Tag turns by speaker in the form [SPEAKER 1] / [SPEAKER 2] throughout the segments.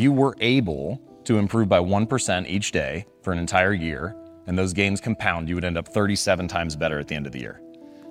[SPEAKER 1] you were able to improve by 1% each day for an entire year, and those gains compound, you would end up 37 times better at the end of the year.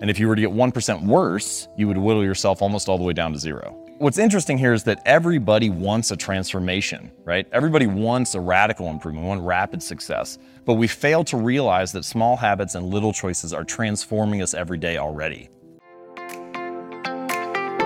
[SPEAKER 1] And if you were to get 1% worse, you would whittle yourself almost all the way down to zero. What's interesting here is that everybody wants a transformation, right? Everybody wants a radical improvement, want rapid success. But we fail to realize that small habits and little choices are transforming us every day already.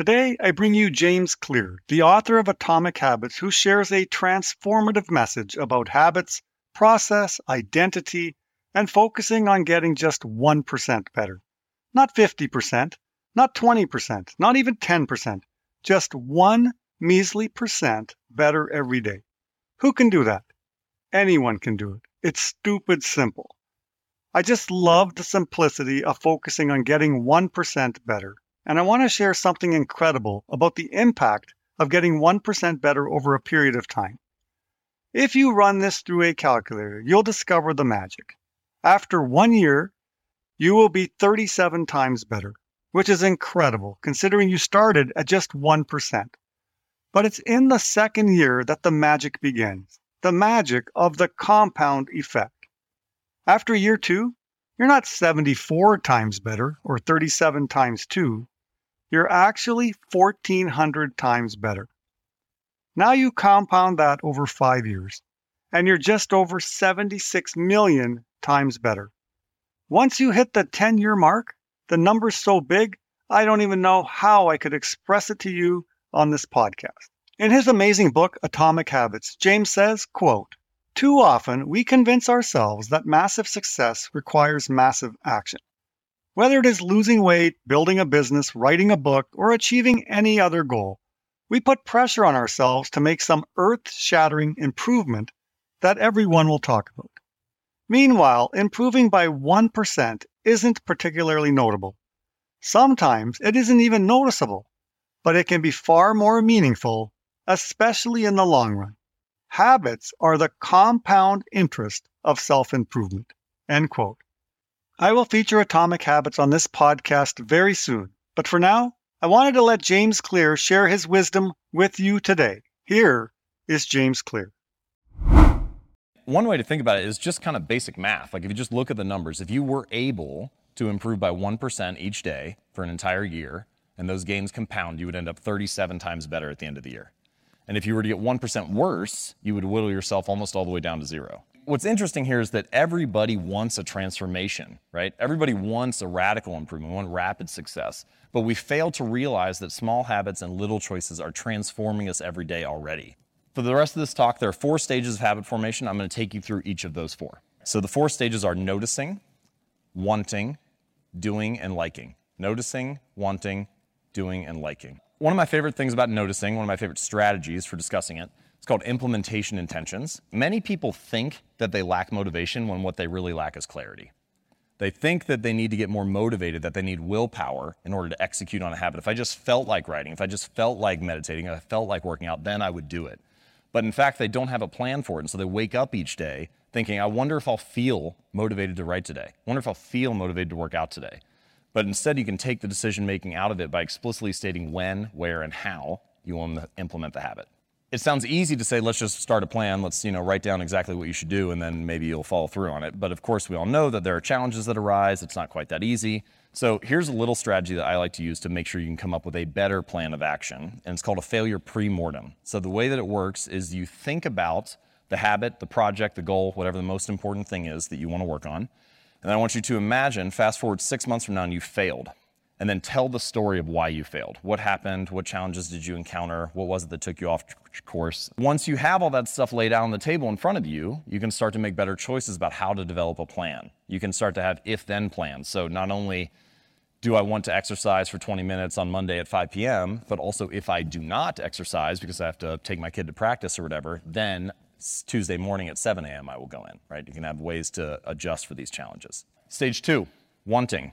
[SPEAKER 2] Today, I bring you James Clear, the author of Atomic Habits, who shares a transformative message about habits, process, identity, and focusing on getting just 1% better. Not 50%, not 20%, not even 10%, just one measly percent better every day. Who can do that? Anyone can do it. It's stupid simple. I just love the simplicity of focusing on getting 1% better and I want to share something incredible about the impact of getting 1% better over a period of time. If you run this through a calculator, you'll discover the magic. After one year, you will be 37 times better, which is incredible considering you started at just 1%. But it's in the second year that the magic begins the magic of the compound effect. After year two, you're not 74 times better or 37 times 2 you're actually 1400 times better. Now you compound that over five years, and you're just over 76 million times better. Once you hit the 10 year mark, the number's so big, I don't even know how I could express it to you on this podcast. In his amazing book, Atomic Habits, James says, quote, Too often we convince ourselves that massive success requires massive action. Whether it is losing weight, building a business, writing a book, or achieving any other goal, we put pressure on ourselves to make some earth shattering improvement that everyone will talk about. Meanwhile, improving by 1% isn't particularly notable. Sometimes it isn't even noticeable, but it can be far more meaningful, especially in the long run. Habits are the compound interest of self improvement. End quote. I will feature Atomic Habits on this podcast very soon. But for now, I wanted to let James Clear share his wisdom with you today. Here is James Clear.
[SPEAKER 1] One way to think about it is just kind of basic math. Like if you just look at the numbers, if you were able to improve by 1% each day for an entire year, and those gains compound, you would end up 37 times better at the end of the year. And if you were to get 1% worse, you would whittle yourself almost all the way down to zero what's interesting here is that everybody wants a transformation, right? Everybody wants a radical improvement, want rapid success. But we fail to realize that small habits and little choices are transforming us every day already. For the rest of this talk, there are four stages of habit formation. I'm going to take you through each of those four. So the four stages are noticing, wanting, doing, and liking. Noticing, wanting, doing, and liking. One of my favorite things about noticing, one of my favorite strategies for discussing it, it's called implementation intentions. Many people think that they lack motivation when what they really lack is clarity. They think that they need to get more motivated, that they need willpower in order to execute on a habit. If I just felt like writing, if I just felt like meditating, if I felt like working out, then I would do it. But in fact, they don't have a plan for it. And so they wake up each day thinking, I wonder if I'll feel motivated to write today. I wonder if I'll feel motivated to work out today. But instead, you can take the decision making out of it by explicitly stating when, where, and how you want to implement the habit it sounds easy to say let's just start a plan. Let's you know write down exactly what you should do and then maybe you'll follow through on it. But of course we all know that there are challenges that arise. It's not quite that easy. So here's a little strategy that i like to use to make sure you can come up with a better plan of action and it's called a failure pre-mortem. So the way that it works is you think about the habit the project the goal whatever the most important thing is that you want to work on and then i want you to imagine fast forward six months from now and you failed and then tell the story of why you failed. What happened? What challenges did you encounter? What was it that took you off course? Once you have all that stuff laid out on the table in front of you, you can start to make better choices about how to develop a plan. You can start to have if then plans. So not only do I want to exercise for 20 minutes on Monday at 5 p.m.? But also, if I do not exercise because I have to take my kid to practice or whatever, then Tuesday morning at 7 a.m. I will go in, right? You can have ways to adjust for these challenges. Stage two, wanting.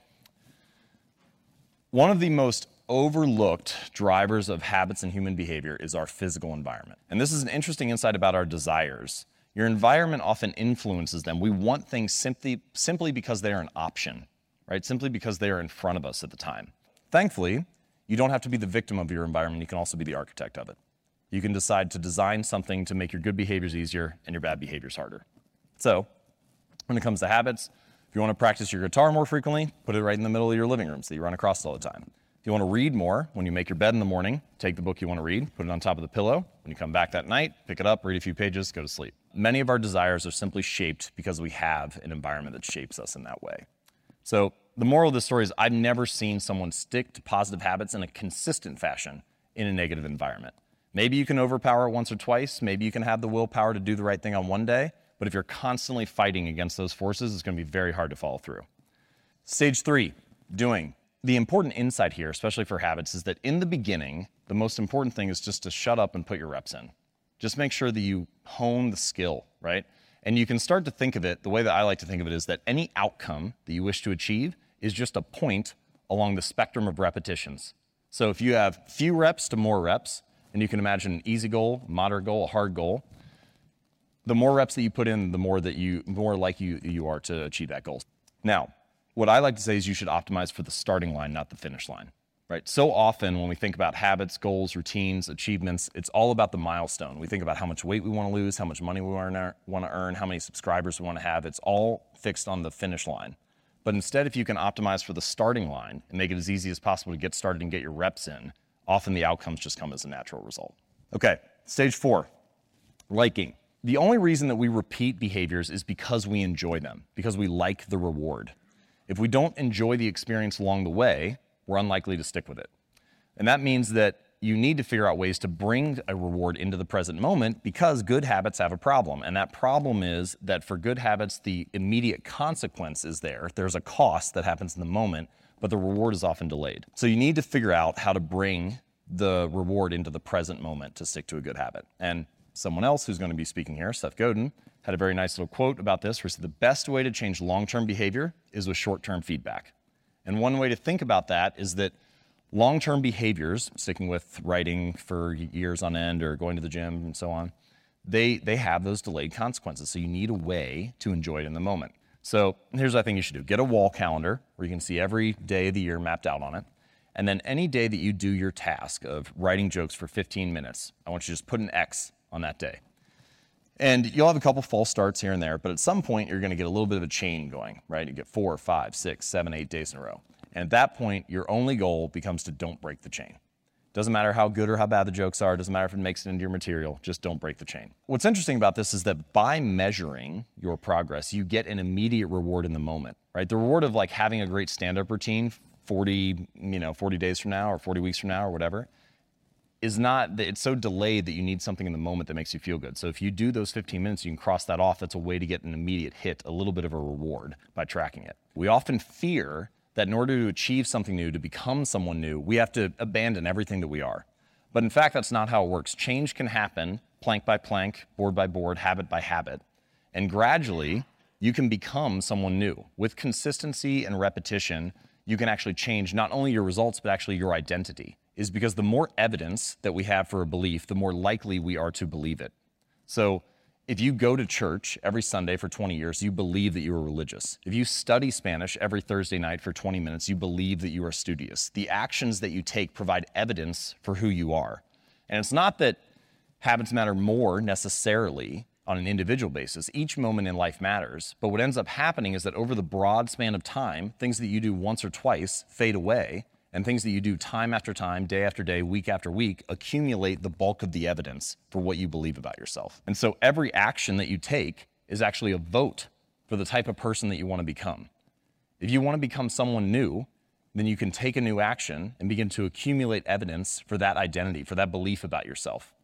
[SPEAKER 1] One of the most overlooked drivers of habits and human behavior is our physical environment. And this is an interesting insight about our desires. Your environment often influences them. We want things simply, simply because they are an option, right? Simply because they are in front of us at the time. Thankfully, you don't have to be the victim of your environment, you can also be the architect of it. You can decide to design something to make your good behaviors easier and your bad behaviors harder. So, when it comes to habits, you want to practice your guitar more frequently, put it right in the middle of your living room so you run across all the time. If you want to read more, when you make your bed in the morning, take the book you want to read, put it on top of the pillow. When you come back that night, pick it up, read a few pages, go to sleep. Many of our desires are simply shaped because we have an environment that shapes us in that way. So, the moral of the story is I've never seen someone stick to positive habits in a consistent fashion in a negative environment. Maybe you can overpower it once or twice. Maybe you can have the willpower to do the right thing on one day. But if you're constantly fighting against those forces, it's going to be very hard to follow through. Stage three, doing. The important insight here, especially for habits, is that in the beginning, the most important thing is just to shut up and put your reps in. Just make sure that you hone the skill, right? And you can start to think of it, the way that I like to think of it is that any outcome that you wish to achieve is just a point along the spectrum of repetitions. So if you have few reps to more reps, and you can imagine an easy goal, moderate goal, a hard goal, the more reps that you put in, the more that you more like you you are to achieve that goal. Now, what I like to say is you should optimize for the starting line, not the finish line. Right? So often when we think about habits, goals, routines, achievements, it's all about the milestone. We think about how much weight we want to lose, how much money we want to earn, how many subscribers we want to have. It's all fixed on the finish line. But instead, if you can optimize for the starting line and make it as easy as possible to get started and get your reps in, often the outcomes just come as a natural result. Okay, stage four, liking. The only reason that we repeat behaviors is because we enjoy them, because we like the reward. If we don't enjoy the experience along the way, we're unlikely to stick with it. And that means that you need to figure out ways to bring a reward into the present moment because good habits have a problem. And that problem is that for good habits, the immediate consequence is there. There's a cost that happens in the moment, but the reward is often delayed. So you need to figure out how to bring the reward into the present moment to stick to a good habit. And someone else who's going to be speaking here, Seth Godin, had a very nice little quote about this where he said the best way to change long term behavior is with short term feedback. And one way to think about that is that long term behaviors, sticking with writing for years on end or going to the gym and so on, they, they have those delayed consequences. So you need a way to enjoy it in the moment. So here's what I think you should do get a wall calendar where you can see every day of the year mapped out on it. And then any day that you do your task of writing jokes for 15 minutes, I want you to just put an X on that day. And you'll have a couple false starts here and there, but at some point you're going to get a little bit of a chain going, right? You get four, five, six, seven, eight days in a row. And at that point, your only goal becomes to don't break the chain. Doesn't matter how good or how bad the jokes are, doesn't matter if it makes it into your material, just don't break the chain. What's interesting about this is that by measuring your progress, you get an immediate reward in the moment, right? The reward of like having a great stand-up routine 40, you know, 40 days from now or 40 weeks from now or whatever is not that it's so delayed that you need something in the moment that makes you feel good. So if you do those 15 minutes, you can cross that off. That's a way to get an immediate hit, a little bit of a reward by tracking it. We often fear that in order to achieve something new, to become someone new, we have to abandon everything that we are. But in fact, that's not how it works. Change can happen plank by plank, board by board, habit by habit. And gradually, you can become someone new. With consistency and repetition, you can actually change not only your results, but actually your identity is because the more evidence that we have for a belief, the more likely we are to believe it. So if you go to church every Sunday for 20 years, you believe that you are religious. If you study Spanish every Thursday night for 20 minutes, you believe that you are studious. The actions that you take provide evidence for who you are. And it's not that habits matter more necessarily on an individual basis. Each moment in life matters. But what ends up happening is that over the broad span of time, things that you do once or twice fade away and things that you do time after time, day after day, week after week, accumulate the bulk of the evidence for what you believe about yourself. And so every action that you take is actually a vote for the type of person that you want to become. If you want to become someone new, then you can take a new action and begin to accumulate evidence for that identity, for that belief about yourself.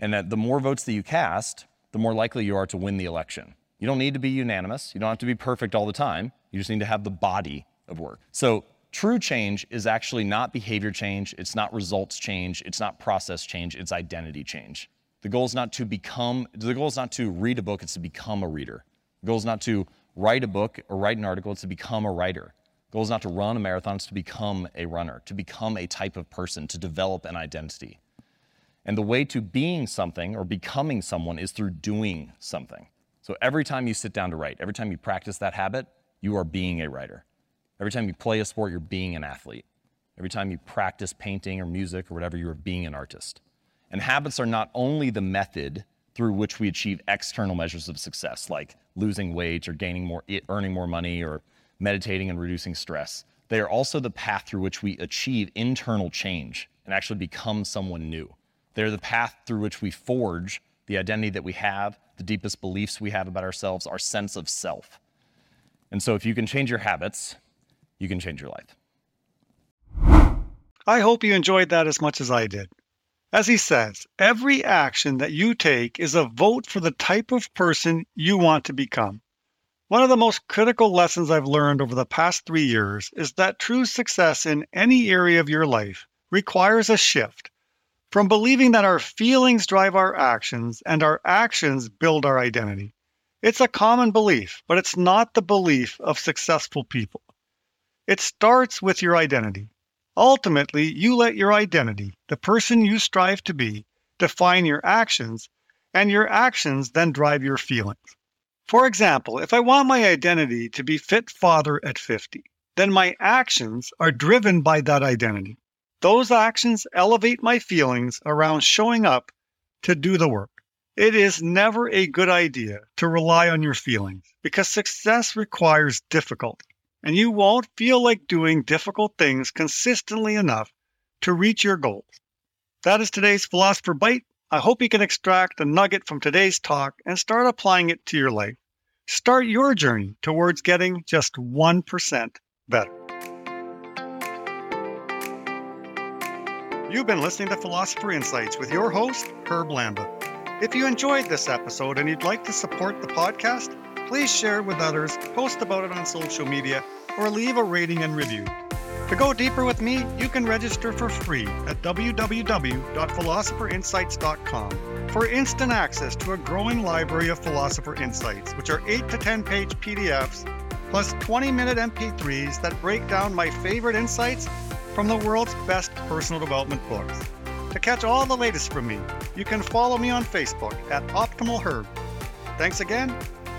[SPEAKER 1] And that the more votes that you cast, the more likely you are to win the election. You don't need to be unanimous. You don't have to be perfect all the time. You just need to have the body of work. So true change is actually not behavior change, it's not results change, it's not process change, it's identity change. The goal is not to become, the goal is not to read a book, it's to become a reader. The goal is not to write a book or write an article, it's to become a writer. The goal is not to run a marathon, it's to become a runner, to become a type of person, to develop an identity. And the way to being something or becoming someone is through doing something. So every time you sit down to write, every time you practice that habit, you are being a writer. Every time you play a sport, you're being an athlete. Every time you practice painting or music or whatever, you are being an artist. And habits are not only the method through which we achieve external measures of success, like losing weight or gaining more, earning more money or meditating and reducing stress. They are also the path through which we achieve internal change and actually become someone new. They're the path through which we forge the identity that we have, the deepest beliefs we have about ourselves, our sense of self. And so, if you can change your habits, you can change your life.
[SPEAKER 2] I hope you enjoyed that as much as I did. As he says, every action that you take is a vote for the type of person you want to become. One of the most critical lessons I've learned over the past three years is that true success in any area of your life requires a shift from believing that our feelings drive our actions and our actions build our identity. It's a common belief, but it's not the belief of successful people. It starts with your identity. Ultimately, you let your identity, the person you strive to be, define your actions, and your actions then drive your feelings. For example, if I want my identity to be fit father at 50, then my actions are driven by that identity. Those actions elevate my feelings around showing up to do the work. It is never a good idea to rely on your feelings because success requires difficulty, and you won't feel like doing difficult things consistently enough to reach your goals. That is today's Philosopher Byte. I hope you can extract a nugget from today's talk and start applying it to your life. Start your journey towards getting just 1% better. You've been listening to Philosopher Insights with your host, Herb Lamba. If you enjoyed this episode and you'd like to support the podcast, please share it with others, post about it on social media, or leave a rating and review. To go deeper with me, you can register for free at www.philosopherinsights.com for instant access to a growing library of Philosopher Insights, which are 8 to 10 page PDFs plus 20 minute MP3s that break down my favorite insights from the world's best personal development books. To catch all the latest from me, you can follow me on Facebook at Optimal Herb. Thanks again,